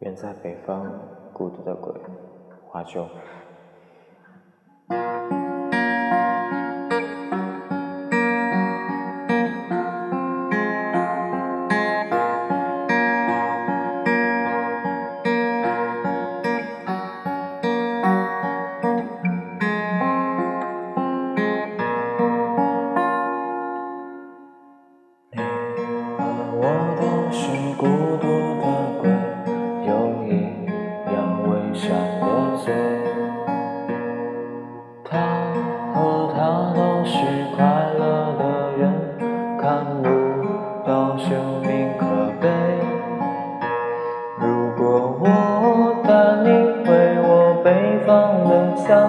远在北方孤独的鬼，花上了嘴。他和她都是快乐的人，看不到生命可悲。如果我带你回我北方的家，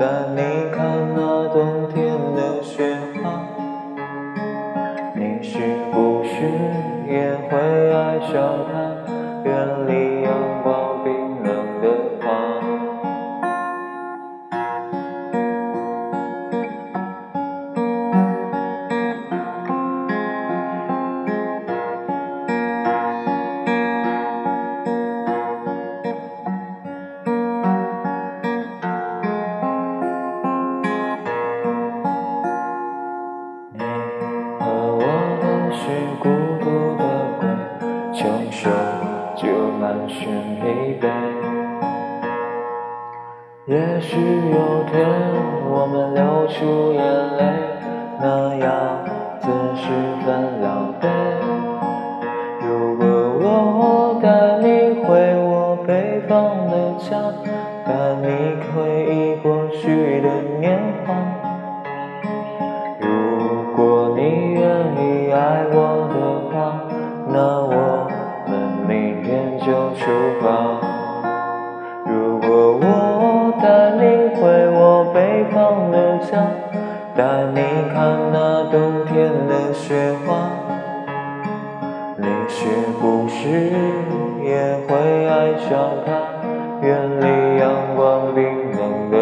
带你看那冬天的雪花，你是不是也会爱上他？远离。满身疲惫。也许有天我们流出眼泪，那样子十分狼狈。如果我带你回我北方的家，带你回忆过去的年华。如果你愿意爱我出发。如果我带你回我北方的家，带你看那冬天的雪花，你是不是也会爱上它？远离阳光冰冷的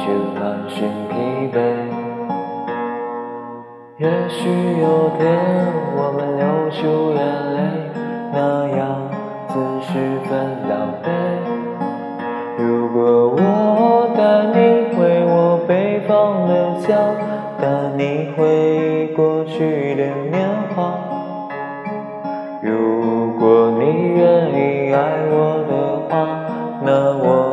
却满心疲惫。也许有天我们流出眼泪，那样子十分狼狈。如果我带你回我北方的家，带你回忆过去的年华。如果你愿意爱我的话。那我。